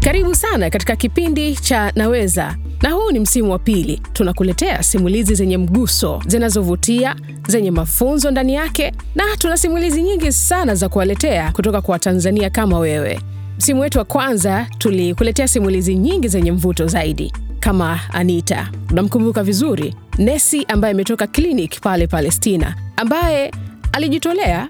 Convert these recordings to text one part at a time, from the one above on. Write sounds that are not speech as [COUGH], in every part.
Karibu sana katika kipindi cha Naweza, na huu ni msimu wa pili. Tunakuletea simulizi zenye mguso, zinazovutia, zenye mafunzo ndani yake, na tuna simulizi nyingi sana za kuwaletea kutoka kwa Watanzania kama wewe. Msimu wetu wa kwanza tulikuletea simulizi nyingi zenye mvuto zaidi, kama Anita, unamkumbuka vizuri, nesi ambaye ametoka klinik pale Palestina, ambaye alijitolea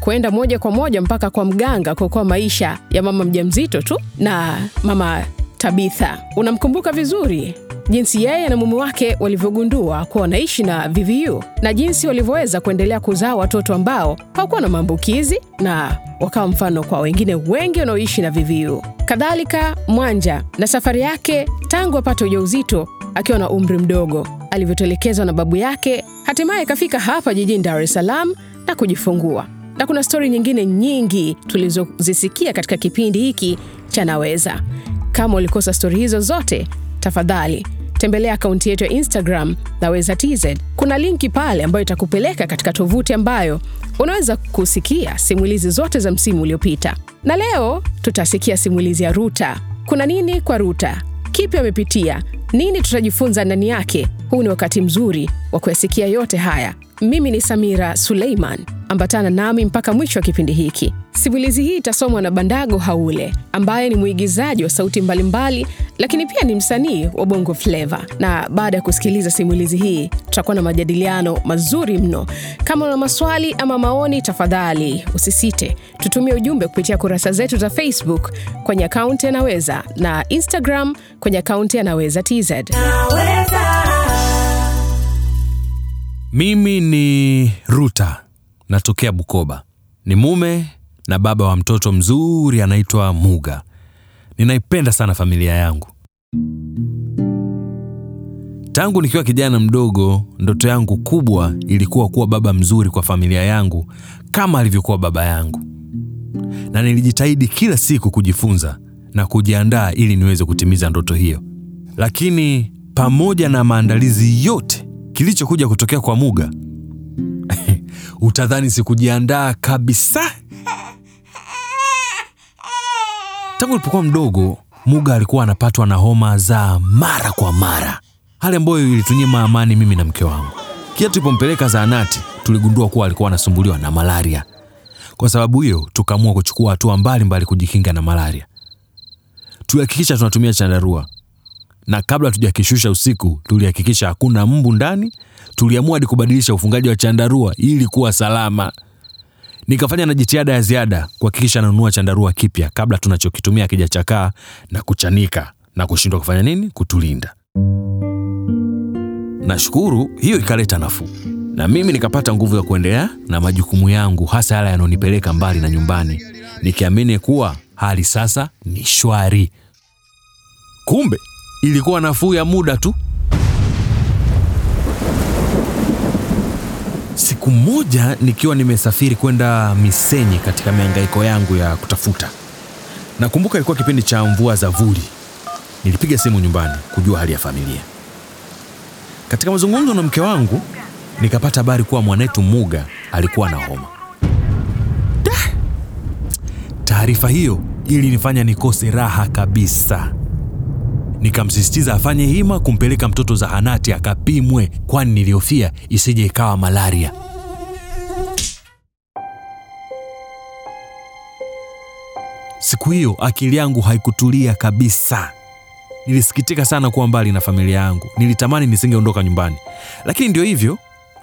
kwenda moja kwa moja mpaka kwa mganga kuokoa maisha ya mama mjamzito tu na mama Tabitha. Unamkumbuka vizuri jinsi yeye na mume wake walivyogundua kuwa wanaishi na VVU na jinsi walivyoweza kuendelea kuzaa watoto ambao hawakuwa na maambukizi na wakawa mfano kwa wengine wengi wanaoishi na VVU. Kadhalika Mwanja na safari yake tangu apate ujauzito akiwa na umri mdogo, alivyotelekezwa na babu yake, hatimaye ikafika hapa jijini Dar es Salaam na kujifungua na kuna stori nyingine nyingi tulizozisikia katika kipindi hiki cha Naweza. Kama ulikosa stori hizo zote, tafadhali tembelea akaunti yetu ya Instagram Naweza TZ. Kuna linki pale ambayo itakupeleka katika tovuti ambayo unaweza kusikia simulizi zote za msimu uliopita. Na leo tutasikia simulizi ya Ruta. Kuna nini kwa Ruta? Kipi wamepitia? Nini tutajifunza ndani yake? Huu ni wakati mzuri wa kuyasikia yote haya. Mimi ni Samira Suleiman, ambatana nami mpaka mwisho wa kipindi hiki. Simulizi hii itasomwa na Bandago Haule ambaye ni mwigizaji wa sauti mbalimbali mbali, lakini pia ni msanii wa Bongo Flava. Na baada ya kusikiliza simulizi hii, tutakuwa na majadiliano mazuri mno. Kama una maswali ama maoni, tafadhali usisite tutumie ujumbe kupitia kurasa zetu za Facebook kwenye akaunti Yanaweza na Instagram kwenye akaunti ya Naweza TZ. Mimi ni Ruta, natokea Bukoba. Ni mume na baba wa mtoto mzuri anaitwa Muga. Ninaipenda sana familia yangu. Tangu nikiwa kijana mdogo, ndoto yangu kubwa ilikuwa kuwa baba mzuri kwa familia yangu kama alivyokuwa baba yangu, na nilijitahidi kila siku kujifunza na kujiandaa ili niweze kutimiza ndoto hiyo. Lakini pamoja na maandalizi yote kilichokuja kutokea kwa Muga [LAUGHS] utadhani sikujiandaa kabisa. Tangu nilipokuwa mdogo, Muga alikuwa anapatwa na homa za mara kwa mara, hali ambayo ilitunyima amani mimi na mke wangu. Kila tulipompeleka zahanati, tuligundua kuwa alikuwa anasumbuliwa na malaria. Kwa sababu hiyo, tukaamua kuchukua hatua mbalimbali kujikinga na malaria. Tulihakikisha tunatumia chandarua na kabla tujakishusha usiku, tulihakikisha hakuna mbu ndani. Tuliamua hadi kubadilisha ufungaji wa chandarua ili kuwa salama. Nikafanya na jitihada ya ziada kuhakikisha nanunua chandarua kipya kabla tunachokitumia akijachakaa na kuchanika na kushindwa kufanya nini, kutulinda. Nashukuru hiyo ikaleta nafuu, na mimi nikapata nguvu ya kuendelea na majukumu yangu, hasa yale yanayonipeleka mbali na nyumbani, nikiamini kuwa hali sasa ni shwari. Kumbe ilikuwa nafuu ya muda tu. Siku moja nikiwa nimesafiri kwenda Misenyi katika mihangaiko yangu ya kutafuta, nakumbuka ilikuwa kipindi cha mvua za vuli. Nilipiga simu nyumbani kujua hali ya familia. Katika mazungumzo na mke wangu, nikapata habari kuwa mwanetu Muga alikuwa na homa. Taarifa hiyo ilinifanya nikose raha kabisa. Nikamsisitiza afanye hima kumpeleka mtoto zahanati akapimwe, kwani nilihofia isije ikawa malaria. Siku hiyo akili yangu haikutulia kabisa. Nilisikitika sana kuwa mbali na familia yangu. Nilitamani nisingeondoka nyumbani, lakini ndio hivyo,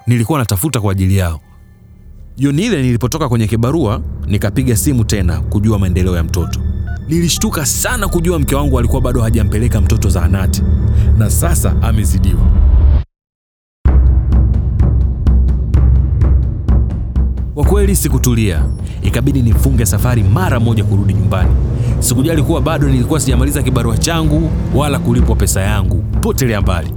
nilikuwa natafuta kwa ajili yao. Jioni ile nilipotoka kwenye kibarua, nikapiga simu tena kujua maendeleo ya mtoto. Nilishtuka sana kujua mke wangu alikuwa bado hajampeleka mtoto zahanati na sasa amezidiwa. Kwa kweli sikutulia, ikabidi nifunge safari mara moja kurudi nyumbani. Sikujali kuwa bado nilikuwa sijamaliza kibarua changu wala kulipwa pesa yangu, potelea mbali.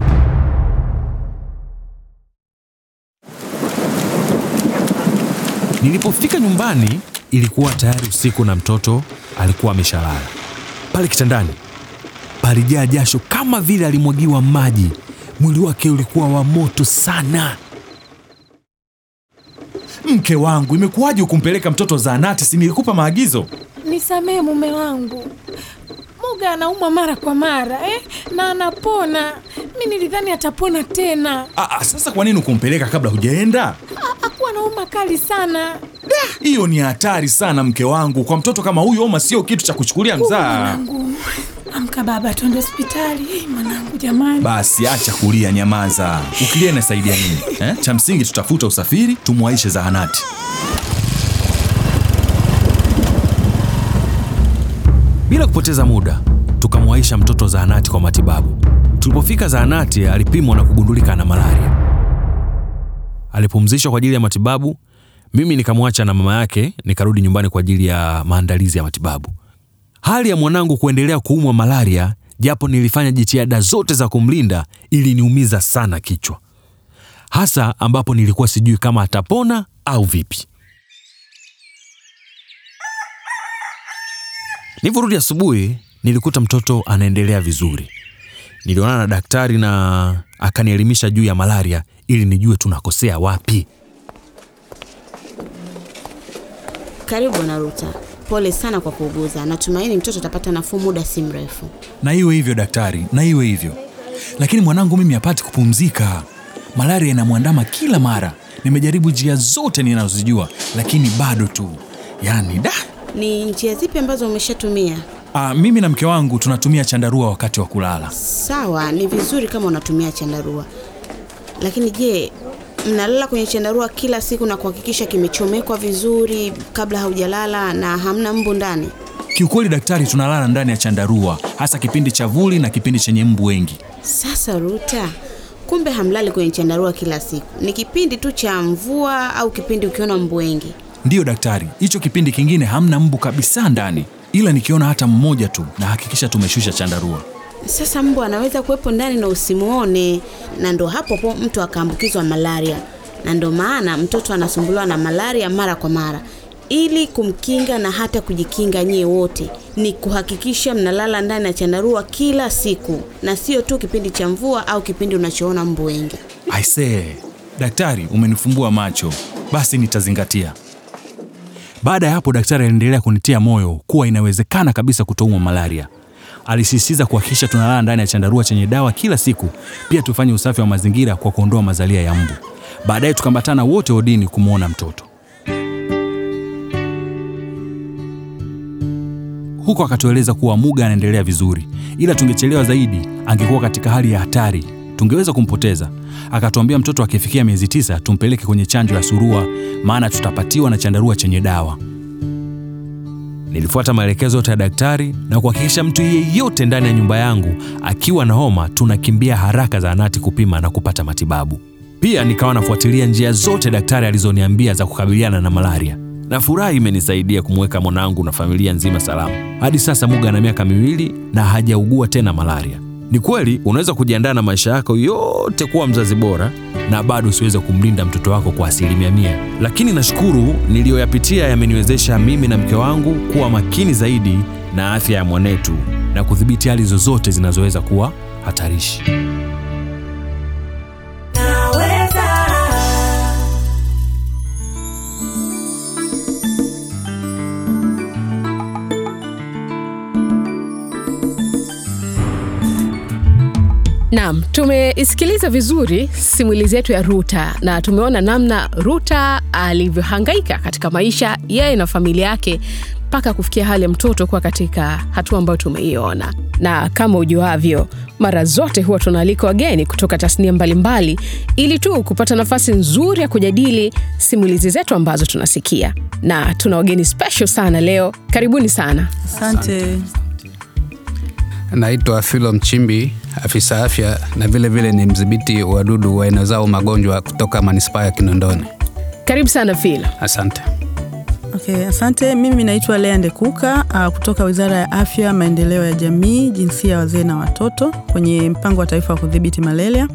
Nilipofika nyumbani ilikuwa tayari usiku na mtoto alikuwa ameshalala. Pale kitandani palijaa jasho kama vile alimwagiwa maji. mwili wake ulikuwa wa moto sana. Mke wangu, imekuwaje ukumpeleka mtoto zahanati? Si nilikupa maagizo? Nisamehe mume wangu, Muga anaumwa mara kwa mara eh? na anapona. Mi nilidhani atapona tena. Aa, sasa kwa nini ukumpeleka kabla hujaenda? A- homa kali sana. Hiyo ni hatari sana mke wangu. Kwa mtoto kama huyu, homa sio kitu cha kuchukulia mzaa. Amka baba, twende hospitali. Hey, Mwanangu jamani, Basi acha kulia, nyamaza. Ukilia inasaidia nini [LAUGHS] eh? Cha msingi tutafuta usafiri tumwaishe zahanati. Bila kupoteza muda, tukamwaisha mtoto zahanati kwa matibabu. Tulipofika zahanati, alipimwa na kugundulika na malaria. Alipumzishwa kwa ajili ya matibabu. Mimi nikamwacha na mama yake, nikarudi nyumbani kwa ajili ya maandalizi ya matibabu. Hali ya mwanangu kuendelea kuumwa malaria, japo nilifanya jitihada zote za kumlinda, iliniumiza sana kichwa, hasa ambapo nilikuwa sijui kama atapona au vipi. Nilivyorudi asubuhi, nilikuta mtoto anaendelea vizuri. Nilionana na daktari na akanielimisha juu ya malaria ili nijue tunakosea wapi. Karibu Bwana Ruta, pole sana kwa kuuguza. Natumaini mtoto atapata nafuu muda si mrefu. Na iwe hivyo daktari, na iwe hivyo, lakini mwanangu mimi hapati kupumzika. Malaria inamwandama kila mara. Nimejaribu njia zote ninazojua, lakini bado tu, yaani da. Ni njia zipi ambazo umeshatumia? Aa, mimi na mke wangu tunatumia chandarua wakati wa kulala. Sawa, ni vizuri kama unatumia chandarua, lakini je, mnalala kwenye chandarua kila siku na kuhakikisha kimechomekwa vizuri kabla haujalala na hamna mbu ndani? Kiukweli daktari, tunalala ndani ya chandarua, hasa kipindi cha vuli na kipindi chenye mbu wengi. Sasa Ruta, kumbe hamlali kwenye chandarua kila siku, ni kipindi tu cha mvua au kipindi ukiona mbu wengi? Ndiyo daktari, hicho kipindi kingine hamna mbu kabisa ndani, ila nikiona hata mmoja tu nahakikisha tumeshusha chandarua. Sasa mbu anaweza kuwepo ndani na usimuone, na ndo hapo po mtu akaambukizwa malaria, na ndo maana mtoto anasumbuliwa na malaria mara kwa mara. Ili kumkinga na hata kujikinga nyie wote, ni kuhakikisha mnalala ndani ya chandarua kila siku, na sio tu kipindi cha mvua au kipindi unachoona mbu wengi. Aisee, daktari, umenifumbua macho. Basi nitazingatia. Baada ya hapo, daktari aliendelea kunitia moyo kuwa inawezekana kabisa kutoumwa malaria. Alisisitiza kuhakikisha tunalala ndani ya chandarua chenye dawa kila siku, pia tufanye usafi wa mazingira kwa kuondoa mazalia ya mbu. Baadaye tukambatana wote odini kumwona mtoto. Huko akatueleza kuwa Muga anaendelea vizuri, ila tungechelewa zaidi angekuwa katika hali ya hatari, tungeweza kumpoteza. Akatuambia mtoto akifikia miezi tisa tumpeleke kwenye chanjo ya surua, maana tutapatiwa na chandarua chenye dawa. Nilifuata maelekezo yote ya daktari na kuhakikisha mtu yeyote ndani ya nyumba yangu akiwa na homa tunakimbia haraka zahanati kupima na kupata matibabu. Pia nikawa nafuatilia njia zote daktari alizoniambia za kukabiliana na malaria, na furaha imenisaidia kumweka mwanangu na familia nzima salama. Hadi sasa Muga ana miaka miwili na hajaugua tena malaria. Ni kweli unaweza kujiandaa na maisha yako yote kuwa mzazi bora na bado usiweze kumlinda mtoto wako kwa asilimia mia, lakini nashukuru niliyoyapitia yameniwezesha mimi na mke wangu kuwa makini zaidi na afya ya mwanetu na kudhibiti hali zozote zinazoweza kuwa hatarishi. Naam, tumeisikiliza vizuri simulizi yetu ya Ruta na tumeona namna Ruta alivyohangaika katika maisha yeye na familia yake mpaka kufikia hali ya mtoto kuwa katika hatua ambayo tumeiona. Na kama ujuavyo, mara zote huwa tunaalika wageni kutoka tasnia mbalimbali ili tu kupata nafasi nzuri ya kujadili simulizi zetu ambazo tunasikia, na tuna wageni special sana leo. Karibuni sana. Asante. Naitwa Filo Mchimbi, afisa afya na vile vile ni mdhibiti wa wadudu waenezao magonjwa kutoka manispaa ya Kinondoni. Karibu sana Phil. Asante. Okay, asante. Mimi naitwa Lea Ndekuka uh, kutoka Wizara ya Afya, Maendeleo ya Jamii, Jinsia, Wazee na Watoto kwenye mpango wa taifa wa kudhibiti malaria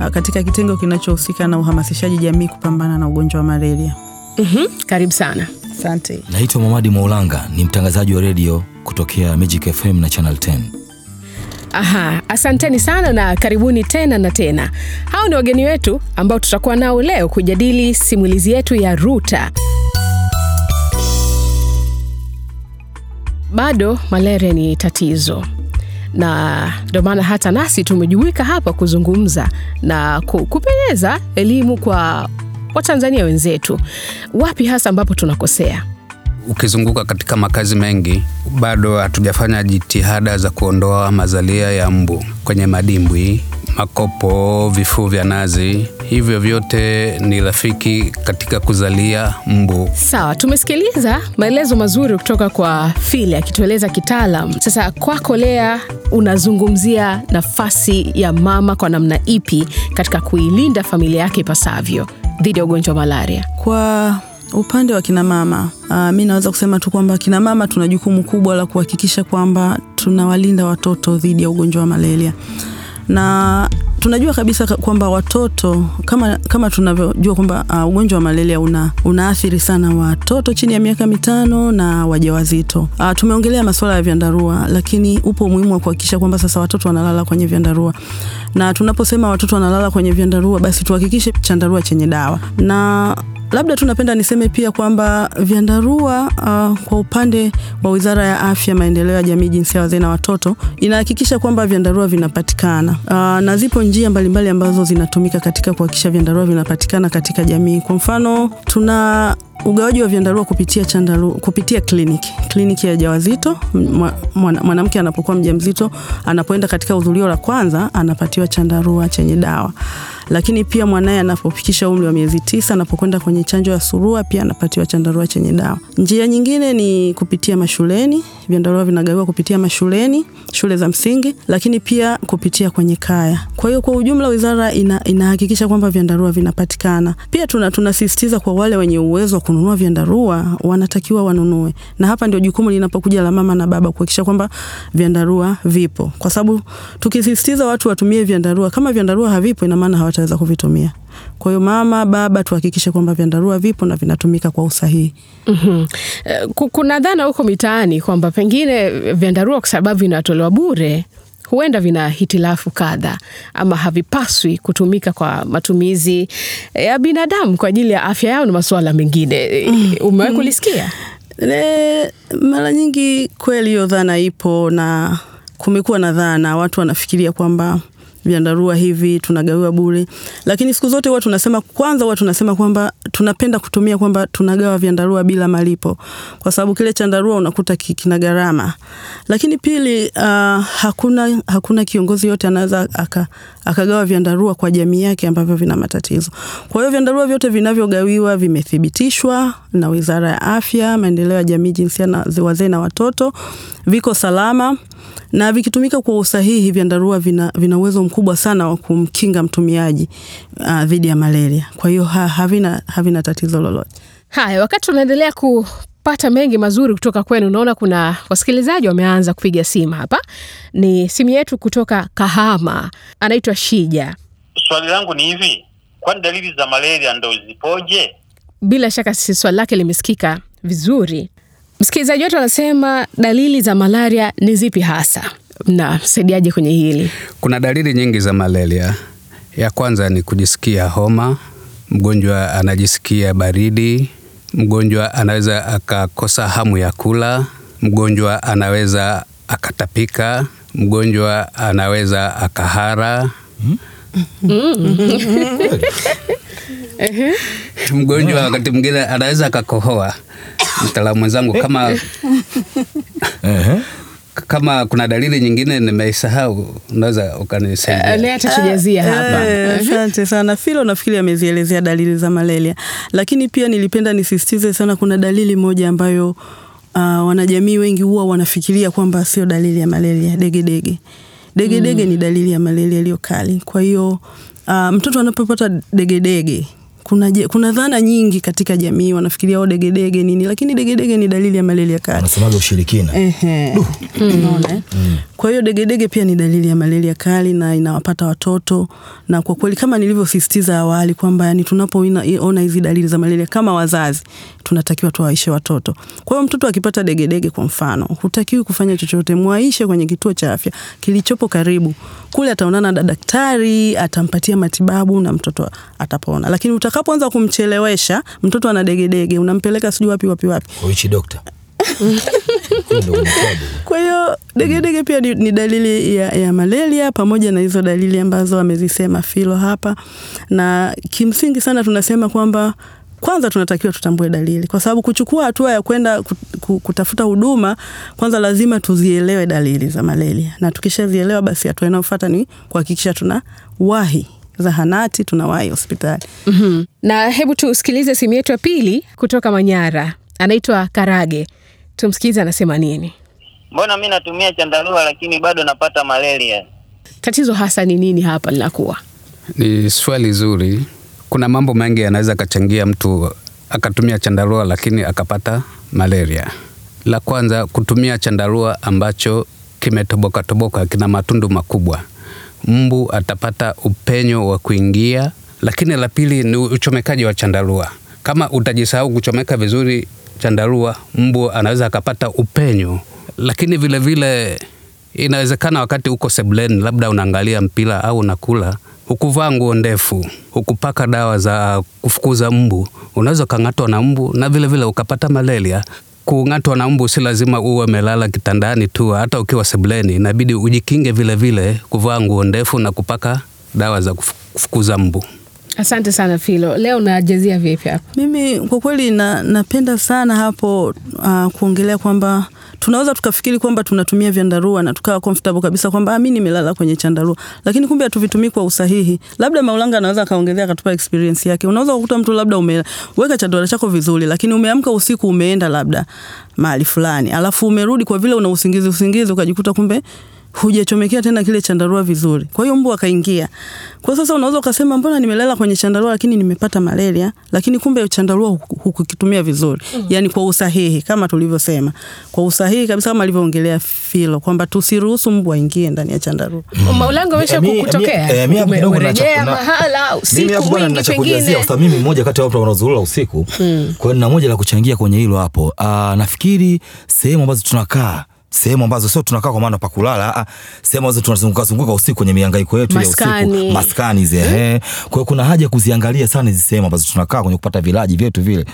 uh, katika kitengo kinachohusika na uhamasishaji jamii kupambana na ugonjwa wa malaria. Mhm, karibu sana. Asante. Naitwa Mamadi Mwaulanga, ni mtangazaji wa redio kutokea Magic FM na Channel 10. Aha, asanteni sana na karibuni tena na tena. Hao ni wageni wetu ambao tutakuwa nao leo kujadili simulizi yetu ya Ruta. Bado malaria ni tatizo, na ndio maana hata nasi tumejumuika hapa kuzungumza na ku- kupenyeza elimu kwa Watanzania wenzetu. Wapi hasa ambapo tunakosea? Ukizunguka katika makazi mengi, bado hatujafanya jitihada za kuondoa mazalia ya mbu kwenye madimbwi, makopo, vifuu vya nazi. Hivyo vyote ni rafiki katika kuzalia mbu. Sawa, tumesikiliza maelezo mazuri kutoka kwa Fili akitueleza kitaalam. Sasa kwako Lea, unazungumzia nafasi ya mama kwa namna ipi katika kuilinda familia yake ipasavyo dhidi ya ugonjwa wa malaria? Kwa upande wa kinamama, uh, mi naweza kusema tu kwamba kinamama tuna jukumu kubwa la kuhakikisha kwamba tunawalinda watoto dhidi ya ugonjwa wa malaria. Na tunajua kabisa kwamba watoto kama, kama tunavyojua kwamba uh, ugonjwa wa malaria una, unaathiri sana watoto chini ya miaka mitano na wajawazito. Uh, tumeongelea masuala ya vyandarua, lakini upo umuhimu wa kuhakikisha kwamba sasa watoto wanalala kwenye vyandarua, na tunaposema watoto wanalala kwenye vyandarua, basi tuhakikishe chandarua chenye dawa. Na labda tu napenda niseme pia kwamba vyandarua uh, kwa upande wa Wizara ya Afya, Maendeleo ya Jamii, Jinsia, Wazee na Watoto inahakikisha kwamba vyandarua vinapatikana uh, na zipo njia mbalimbali ambazo zinatumika katika kuhakikisha vyandarua vinapatikana katika jamii. Kwa mfano tuna ugawaji wa vyandarua kupitia chandarua, kupitia kliniki kliniki ya wajawazito. Mwa- mwana- Mwanamke anapokuwa mjamzito anapoenda katika hudhurio la kwanza anapatiwa chandarua chenye dawa, lakini pia mwanaye anapofikisha umri wa miezi tisa anapokwenda kwenye chanjo ya surua pia anapatiwa chandarua chenye dawa. Njia nyingine ni kupitia mashuleni, vyandarua vinagawiwa kupitia mashuleni, shule za msingi, lakini pia kupitia kwenye kaya. Kwa hiyo kwa ujumla wizara ina, inahakikisha kwamba vyandarua vinapatikana. Pia tuna tunasisitiza kwa wale wenye uwezo wa kununua vyandarua wanatakiwa wanunue, na hapa ndio jukumu linapokuja la mama na baba kuhakikisha kwamba vyandarua vipo, kwa sababu tukisisitiza watu watumie vyandarua, kama vyandarua havipo, ina maana hawataweza kuvitumia. Kwa hiyo mama, baba, tuhakikishe kwamba vyandarua vipo na vinatumika kwa usahihi. Mm-hmm. Kuna dhana huko mitaani kwamba pengine vyandarua kwa sababu vinatolewa bure huenda vina hitilafu kadha ama havipaswi kutumika kwa matumizi ya binadamu kwa ajili ya afya yao na masuala mengine. Umewahi kulisikia? E, mara nyingi kweli hiyo dhana ipo na kumekuwa na dhana, watu wanafikiria kwamba vyandarua hivi tunagawiwa bure, lakini siku zote huwa tunasema, kwanza huwa tunasema kwamba tunapenda kutumia kwamba tunagawa vyandarua bila malipo, kwa sababu kile chandarua unakuta kina gharama. Lakini pili, uh, hakuna, hakuna kiongozi yote anaweza aka, akagawa vyandarua kwa jamii yake ambavyo vina matatizo. Kwa hiyo vyandarua vyote vinavyogawiwa vimethibitishwa na Wizara ya Afya, Maendeleo ya Jamii, Jinsia na Wazee na Watoto, viko salama na vikitumika kwa usahihi, vyandarua vina, vina uwezo mkubwa sana wa kumkinga mtumiaji uh, dhidi ya malaria. Kwa hiyo ha, havina, havina tatizo lolote. Haya, wakati tunaendelea kupata mengi mazuri kutoka kwenu, unaona kuna wasikilizaji wameanza kupiga simu hapa. Ni simu yetu kutoka Kahama, anaitwa Shija. Swali langu ni hivi, kwani dalili za malaria ndo zipoje? Bila shaka si swali lake limesikika vizuri. Msikilizaji wetu anasema dalili za malaria ni zipi hasa? Mnasaidiaje kwenye hili? Kuna dalili nyingi za malaria. Ya kwanza ni kujisikia homa, mgonjwa anajisikia baridi, mgonjwa anaweza akakosa hamu ya kula, mgonjwa anaweza akatapika, mgonjwa anaweza akahara, mgonjwa wakati mwingine anaweza akakohoa. Mtaalamu mwenzangu, kama. [LAUGHS] kama kuna dalili nyingine nimeisahau, unaweza ukanisaidia. Lea atatujazia hapa. Eh, Asante sana Filo, nafikiri amezielezea dalili za malaria, lakini pia nilipenda nisisitize sana, kuna dalili moja ambayo uh, wanajamii wengi huwa wanafikiria kwamba sio dalili ya malaria, degedege. Degedege ni dalili ya malaria iliyo kali. Kwa hiyo uh, mtoto anapopata degedege kuna, kuna dhana nyingi katika jamii wanafikiria degedege nini, lakini degedege ni dalili ya malaria kali. Wanasemaga ushirikina. Ehe. Unaona, eh? Kwa hiyo degedege pia ni dalili ya malaria kali na inawapata watoto, na kwa kweli kama nilivyosisitiza awali kwamba yani tunapoona hizi dalili za malaria kama wazazi tunatakiwa tuwaishe watoto. Kwa hiyo mtoto akipata degedege kwa mfano, hutakiwi kufanya chochote, mwaishe kwenye kituo cha afya kilichopo karibu. Kule ataonana na daktari, atampatia matibabu na mtoto atapona. Lakini utakapoanza kumchelewesha, mtoto ana degedege, unampeleka sijui wapi wapi wapi, Kwa hichi dokta. [LAUGHS] Kwa hiyo degedege pia ni, dalili ya, ya malaria pamoja na hizo dalili ambazo amezisema Filo hapa, na kimsingi sana tunasema kwamba kwanza tunatakiwa tutambue dalili, kwa sababu kuchukua hatua ya kwenda ku- ku- kutafuta huduma, kwanza lazima tuzielewe dalili za malaria, na tukishazielewa basi hatua inayofuata ni kuhakikisha tuna wahi zahanati, tunawahi hospitali. Mhm. Na hebu tusikilize simu yetu ya pili kutoka Manyara, anaitwa Karage. Tumsikilize anasema nini. Mbona mi natumia chandarua lakini bado napata malaria? Tatizo hasa ni nini hapa linakuwa? Ni swali zuri. Kuna mambo mengi yanaweza akachangia mtu akatumia chandarua lakini akapata malaria. La kwanza, kutumia chandarua ambacho kimetoboka toboka, kina matundu makubwa, mbu atapata upenyo wa kuingia. Lakini la pili ni uchomekaji wa chandarua. Kama utajisahau kuchomeka vizuri chandarua, mbu anaweza akapata upenyo. Lakini vile vile inawezekana wakati uko sebleni, labda unaangalia mpira au unakula, hukuvaa nguo ndefu, hukupaka dawa za kufukuza mbu, unaweza ukang'atwa na mbu na vile vile ukapata malaria. Kung'atwa na mbu si lazima uwe umelala kitandani tu, hata ukiwa sebuleni inabidi ujikinge vile vile, kuvaa nguo ndefu na kupaka dawa za kufukuza mbu. Asante sana Filo, leo najezia vipi hapo? Mimi kwa kweli na, napenda sana hapo uh, kuongelea kwamba tunaweza tukafikiri kwamba tunatumia vyandarua na tukawa comfortable kabisa kwamba ah, mimi nimelala kwenye chandarua, lakini kumbe hatuvitumii kwa usahihi. Labda Maulanga anaweza akaongelea akatupa experience yake. Unaweza kukuta mtu labda umeweka chandarua chako vizuri, lakini umeamka usiku, umeenda labda mahali fulani, alafu umerudi, kwa vile una usingizi usingizi, ukajikuta kumbe hujachomekea tena kile chandarua vizuri, kwa hiyo mbu akaingia. Kwa sasa unaweza ukasema mbona nimelala kwenye chandarua lakini nimepata malaria, lakini kumbe chandarua hukukitumia vizuri mm. Yaani kwa usahihi kama tulivyosema, kwa usahihi kabisa kama alivyoongelea Filo kwamba tusiruhusu mbu aingie ndani ya chandarua. Maulango amesha Mi- mi- kukutokea? Mimi hapo kidogo na- mahala Mimi usiku hapo bwana mwingi pengine. kwa mimi mmoja kati ya watu wanaozurura usiku. Kwa hiyo nina moja la kuchangia kwenye hilo hapo. Ah, nafikiri sehemu ambazo tunakaa sehemu ambazo sio tunakaa kwa maana pa kulala, ah, sehemu ambazo tunazunguka zunguka usiku kwenye mihangaiko yetu ya usiku, maskani zile eh. Kwa hiyo kuna haja ya kuziangalia sana hizi sehemu ambazo tunakaa kwenye kupata vilaji vyetu vile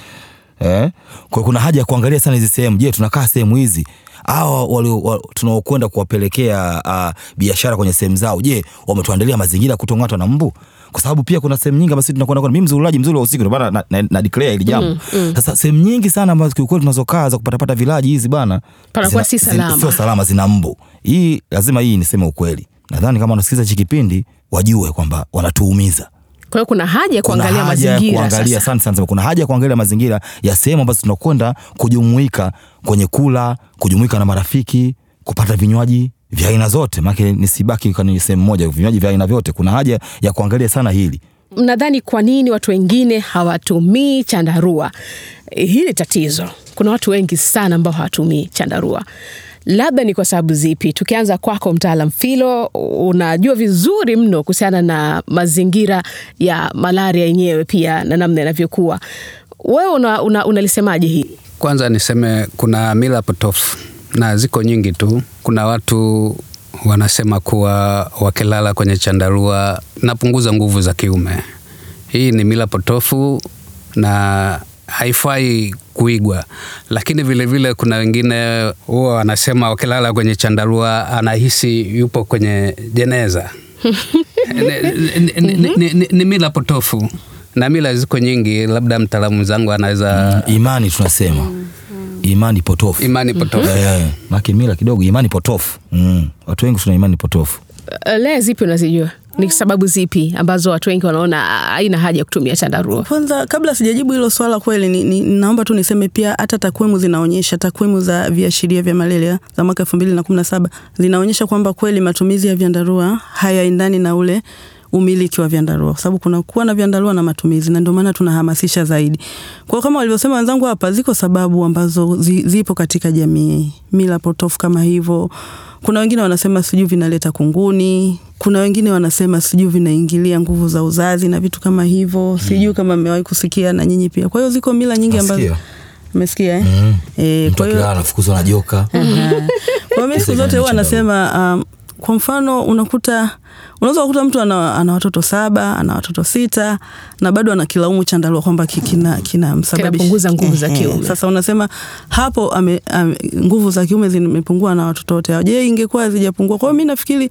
eh. Kwa hiyo kuna haja ya kuangalia sana hizi sehemu. Je, tunakaa sehemu hizi hawa walio tunaokwenda kuwapelekea uh, biashara kwenye sehemu zao, je, wametuandalia mazingira kutong'atwa na mbu? Kwa sababu pia kuna sehemu nyingi ambazo tunakwenda kwenda, mimi mzururaji mzuri wa usiku, ndio maana na, na, na declare hili jambo. Sasa sehemu nyingi sana ambazo kiukweli tunazokaa za kupatapata vilaji hizi bana, Panakuwa si salama. sio salama, zina mbu. Hii lazima hii niseme ukweli. Nadhani kama wanasikiza hichi kipindi wajue kwamba wanatuumiza Kwa hiyo kuna haja ya kuangalia haja ya mazingira kuangalia, sana sana, kuna haja ya kuangalia mazingira ya sehemu ambazo tunakwenda kujumuika kwenye kula, kujumuika na marafiki, kupata vinywaji vya aina zote, maana nisibaki kwenye sehemu moja, vinywaji vya aina vyote. Kuna haja ya kuangalia sana hili. Mnadhani kwa nini watu wengine hawatumii chandarua? Hili tatizo, kuna watu wengi sana ambao hawatumii chandarua. Labda ni kwa sababu zipi? Tukianza kwako, mtaalam Filo, unajua vizuri mno kuhusiana na mazingira ya malaria yenyewe pia na namna yanavyokuwa. Wewe una, una, hii? Kwanza niseme kuna mila potofu na ziko nyingi tu. Kuna watu wanasema kuwa wakilala kwenye chandarua napunguza nguvu za kiume. Hii ni mila potofu na haifai kuigwa, lakini vilevile vile kuna wengine huwa wanasema wakilala kwenye chandarua anahisi yupo kwenye jeneza. [LAUGHS] ni, ni, ni, ni, ni, ni mila potofu na mila ziko nyingi, labda mtaalamu zangu anaweza Imani tunasema imani potofu, imani potofu. eh, maki mila kidogo, imani potofu mm. Watu wengi tuna imani potofu. Eh, Lea, zipi unazijua? Ni sababu zipi ambazo watu wengi wanaona haina haja ya kutumia chandarua? Kwanza kabla sijajibu hilo swala kweli ni, ni, naomba tu niseme pia hata takwimu zinaonyesha takwimu za viashiria vya malaria za mwaka 2017 zinaonyesha kwamba kweli matumizi ya vyandarua hayaendani na ule umiliki wa vyandarua, kwa sababu kuna kuwa na vyandarua na matumizi, na ndio maana tunahamasisha zaidi. Kwa kama walivyosema wenzangu hapa, ziko sababu ambazo zi, zipo katika jamii, mila potofu kama hivyo. Kuna wengine wanasema sijui vinaleta kunguni, kuna wengine wanasema sijui vinaingilia nguvu za uzazi na vitu kama hivyo. Sijui kama mmewahi kusikia na nyinyi pia. Kwa hiyo ziko mila nyingi ambazo umesikia eh? Mm. E, kwa hiyo anafukuzwa na joka. Kwa mimi siku zote huwa anasema um, kwa mfano unakuta unaweza kukuta mtu ana, ana watoto saba ana watoto sita na bado ana kilaumu chandarua kwamba ki- kina kinamsababisha Kinapunguza nguvu za kiume. Sasa unasema hapo ame, ame, nguvu za kiume zimepungua na watoto wote. Je, ingekuwa zijapungua? Kwa hiyo mimi nafikiri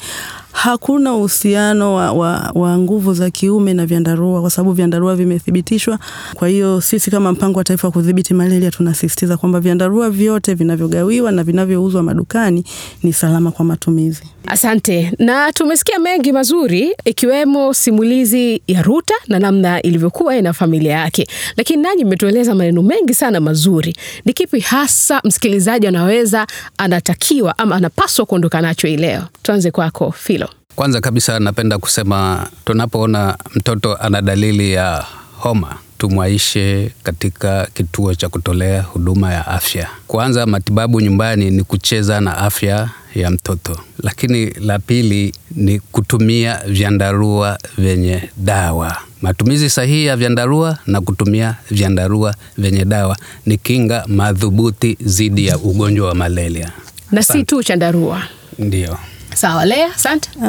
hakuna uhusiano wa, wa, wa nguvu za kiume na vyandarua kwa sababu vyandarua vimethibitishwa. Kwa hiyo sisi kama mpango wa taifa wa kudhibiti malaria tunasisitiza kwamba vyandarua vyote vinavyogawiwa na vinavyouzwa madukani ni salama kwa matumizi. Asante, na tumesikia mengi mazuri ikiwemo simulizi ya Ruta na namna ilivyokuwa na familia yake, lakini nanyi mmetueleza maneno mengi sana mazuri. Ni kipi hasa msikilizaji anaweza anatakiwa ama anapaswa kuondoka nacho hii leo? Tuanze kwako Filo. Kwanza kabisa napenda kusema tunapoona mtoto ana dalili ya homa tumwaishe katika kituo cha kutolea huduma ya afya. Kwanza, matibabu nyumbani ni kucheza na afya ya mtoto, lakini la pili ni kutumia vyandarua vyenye dawa. Matumizi sahihi ya vyandarua na kutumia vyandarua vyenye dawa ni kinga madhubuti dhidi ya ugonjwa wa malaria. Na si tu chandarua. Ndio. Sawa, Lea, asante. Uh,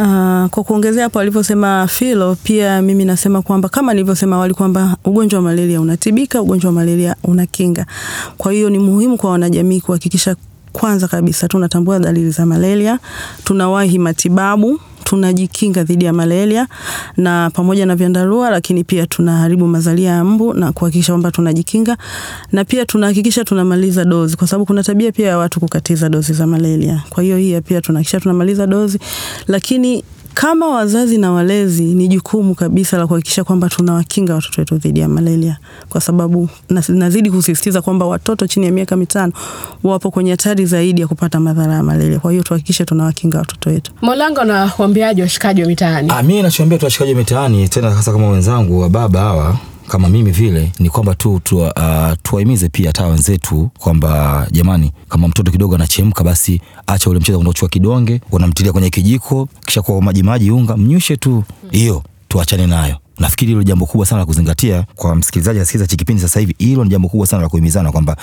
kwa kuongezea hapo alivyosema Filo, pia mimi nasema kwamba kama nilivyosema awali kwamba ugonjwa wa malaria unatibika, ugonjwa wa malaria unakinga. Kwa hiyo ni muhimu kwa wanajamii kuhakikisha kwanza kabisa tunatambua dalili za malaria, tunawahi matibabu tunajikinga dhidi ya malaria na pamoja na vyandarua, lakini pia tunaharibu mazalia ya mbu na kuhakikisha kwamba tunajikinga, na pia tunahakikisha tunamaliza dozi, kwa sababu kuna tabia pia ya watu kukatiza dozi za malaria. Kwa hiyo hii pia tunahakikisha tunamaliza dozi, lakini kama wazazi na walezi ni jukumu kabisa la kuhakikisha kwamba tunawakinga watoto wetu dhidi ya malaria, kwa sababu nazidi kusisitiza kwamba watoto chini ya miaka mitano wapo kwenye hatari zaidi ya kupata madhara ya malaria. Kwa hiyo tuhakikishe tunawakinga watoto wetu. Molango na waambiaji washikaji wa mitaani. Ah, mimi nachoambia tu washikaji mitaani tena hasa kama wenzangu wa baba hawa kama mimi vile ni kwamba tu tuwahimize uh, pia hata wenzetu kwamba jamani, kama mtoto kidogo anachemka, basi acha ule mchezo, unachukua kidonge unamtilia kwenye kijiko, kisha kwa maji maji unga mnyushe tu, hiyo tuachane nayo. Nafikiri hilo jambo kubwa sana la kuzingatia kwa msikilizaji asikiza hiki kipindi sasa hivi. Hilo ni jambo kubwa sana la kuhimizana kwamba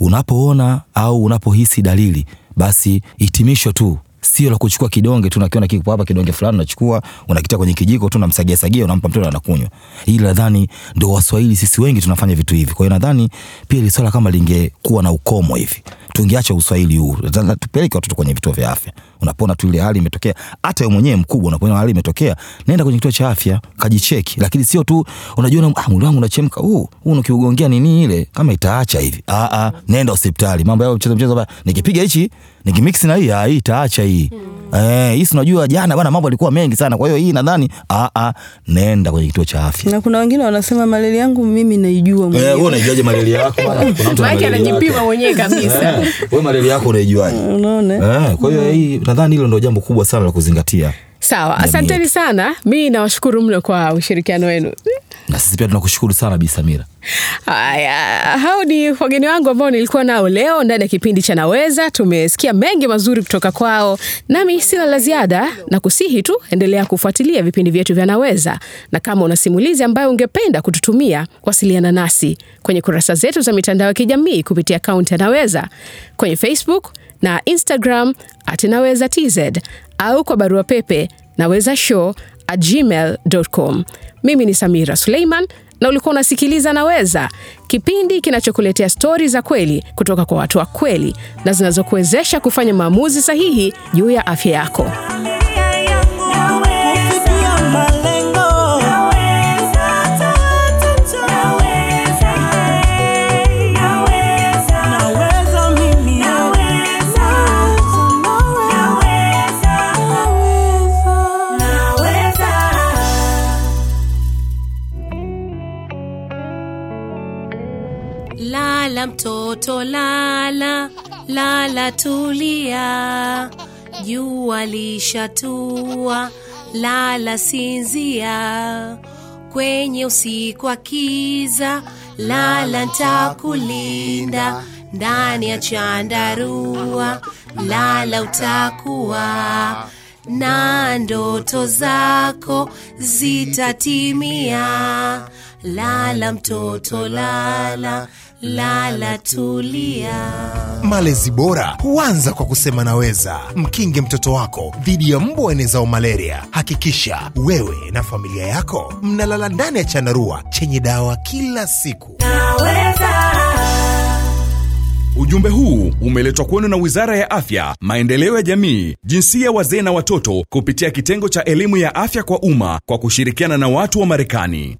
unapoona au unapohisi dalili, basi hitimisho tu sio la kuchukua kidonge tu, nakiona kiko hapa, kidonge fulani unachukua unakitia kwenye kijiko tu, namsagia sagia, unampa mtoto anakunywa. Hili nadhani ndio Waswahili sisi wengi tunafanya vitu hivi. Kwa hiyo nadhani pia ile swala kama lingekuwa na ukomo hivi, tungeacha uswahili huu, tupeleke watoto kwenye vituo vya afya. Unapona tu ile hali imetokea, hata wewe mwenyewe mkubwa unapona hali imetokea, nenda kwenye kituo cha afya kajicheki, lakini sio tu unajiona ah, mwili wangu unachemka, huu huu ukiugongea nini ile kama itaacha hivi. Ah ah, nenda hospitali. Mambo yao mchezo mchezo, nikipiga hichi nikimix na hii, ah, itaacha hii. Eh, hii unajua jana bwana mambo yalikuwa mengi sana. Kwa hiyo hii nadhani a a nenda kwenye kituo cha afya. Na kuna wengine wanasema malaria yangu mimi naijua Eh, mwenyewe. wewe unaijuaje malaria yako? Kuna mtu ana anajipima mwenyewe kabisa. Eh, wewe malaria yako unaijuaje? Unaona? Eh, kwa hiyo hii nadhani hilo ndio jambo kubwa sana la kuzingatia. Sawa, asanteni sana. Mimi nawashukuru mno kwa ushirikiano wenu. Na sisi pia tunakushukuru sana Bi Samira. Haya, hao ni wageni wangu ambao nilikuwa nao leo ndani ya kipindi cha Naweza. Tumesikia mengi mazuri kutoka kwao, nami sina la ziada na kusihi tu endelea kufuatilia vipindi vyetu vya Naweza, na kama una simulizi ambayo ungependa kututumia, wasiliana nasi kwenye kurasa zetu za mitandao ya kijamii kupitia akaunti ya Naweza kwenye Facebook na Instagram at Naweza TZ au kwa barua pepe naweza show at gmail.com. Mimi ni Samira Suleiman na ulikuwa unasikiliza Naweza, kipindi kinachokuletea stori za kweli kutoka kwa watu wa kweli na zinazokuwezesha kufanya maamuzi sahihi juu ya afya yako. Lala mtoto lala, lala tulia, jua lishatua, lala sinzia. Kwenye usiku wa kiza lala ntakulinda ndani ya chandarua lala utakuwa. Na ndoto zako zitatimia. Lala mtoto lala lala tulia Malezi bora huanza kwa kusema naweza. Mkinge mtoto wako dhidi ya mbu enezao malaria. Hakikisha wewe na familia yako mnalala ndani ya chandarua chenye dawa kila siku. Ujumbe huu umeletwa kwenu na Wizara ya Afya, Maendeleo ya Jamii, Jinsia, Wazee na Watoto kupitia kitengo cha elimu ya afya kwa umma kwa kushirikiana na watu wa Marekani.